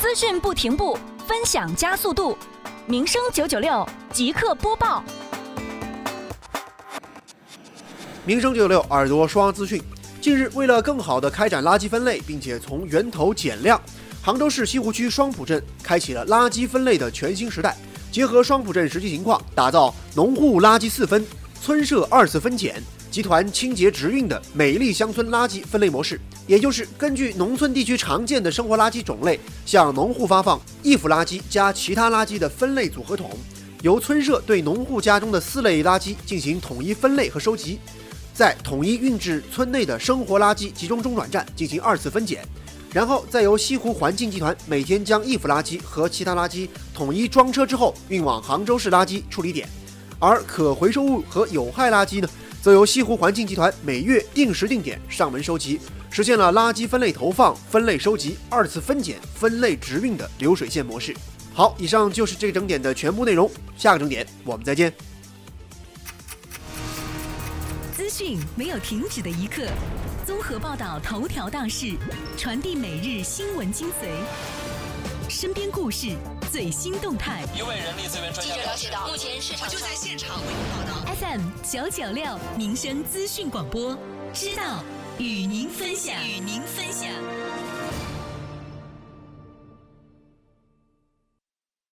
资讯不停步，分享加速度。民生九九六即刻播报。民生九九六耳朵双资讯。近日，为了更好地开展垃圾分类，并且从源头减量，杭州市西湖区双浦镇开启了垃圾分类的全新时代。结合双浦镇实际情况，打造农户垃圾四分、村社二次分拣、集团清洁直运的美丽乡村垃圾分类模式。也就是根据农村地区常见的生活垃圾种类，向农户发放易腐垃圾加其他垃圾的分类组合桶，由村社对农户家中的四类垃圾进行统一分类和收集。再统一运至村内的生活垃圾集中中转站进行二次分拣，然后再由西湖环境集团每天将易腐垃圾和其他垃圾统一装车之后运往杭州市垃圾处理点，而可回收物和有害垃圾呢，则由西湖环境集团每月定时定点上门收集，实现了垃圾分类投放、分类收集、二次分拣、分类直运的流水线模式。好，以上就是这个整点的全部内容，下个整点我们再见。资讯没有停止的一刻，综合报道头条大事，传递每日新闻精髓，身边故事最新动态。一位人力资源专家了解到，目前市场就在现场为您报道。FM 九九六民生资讯广播，知道与您分享，与您分享。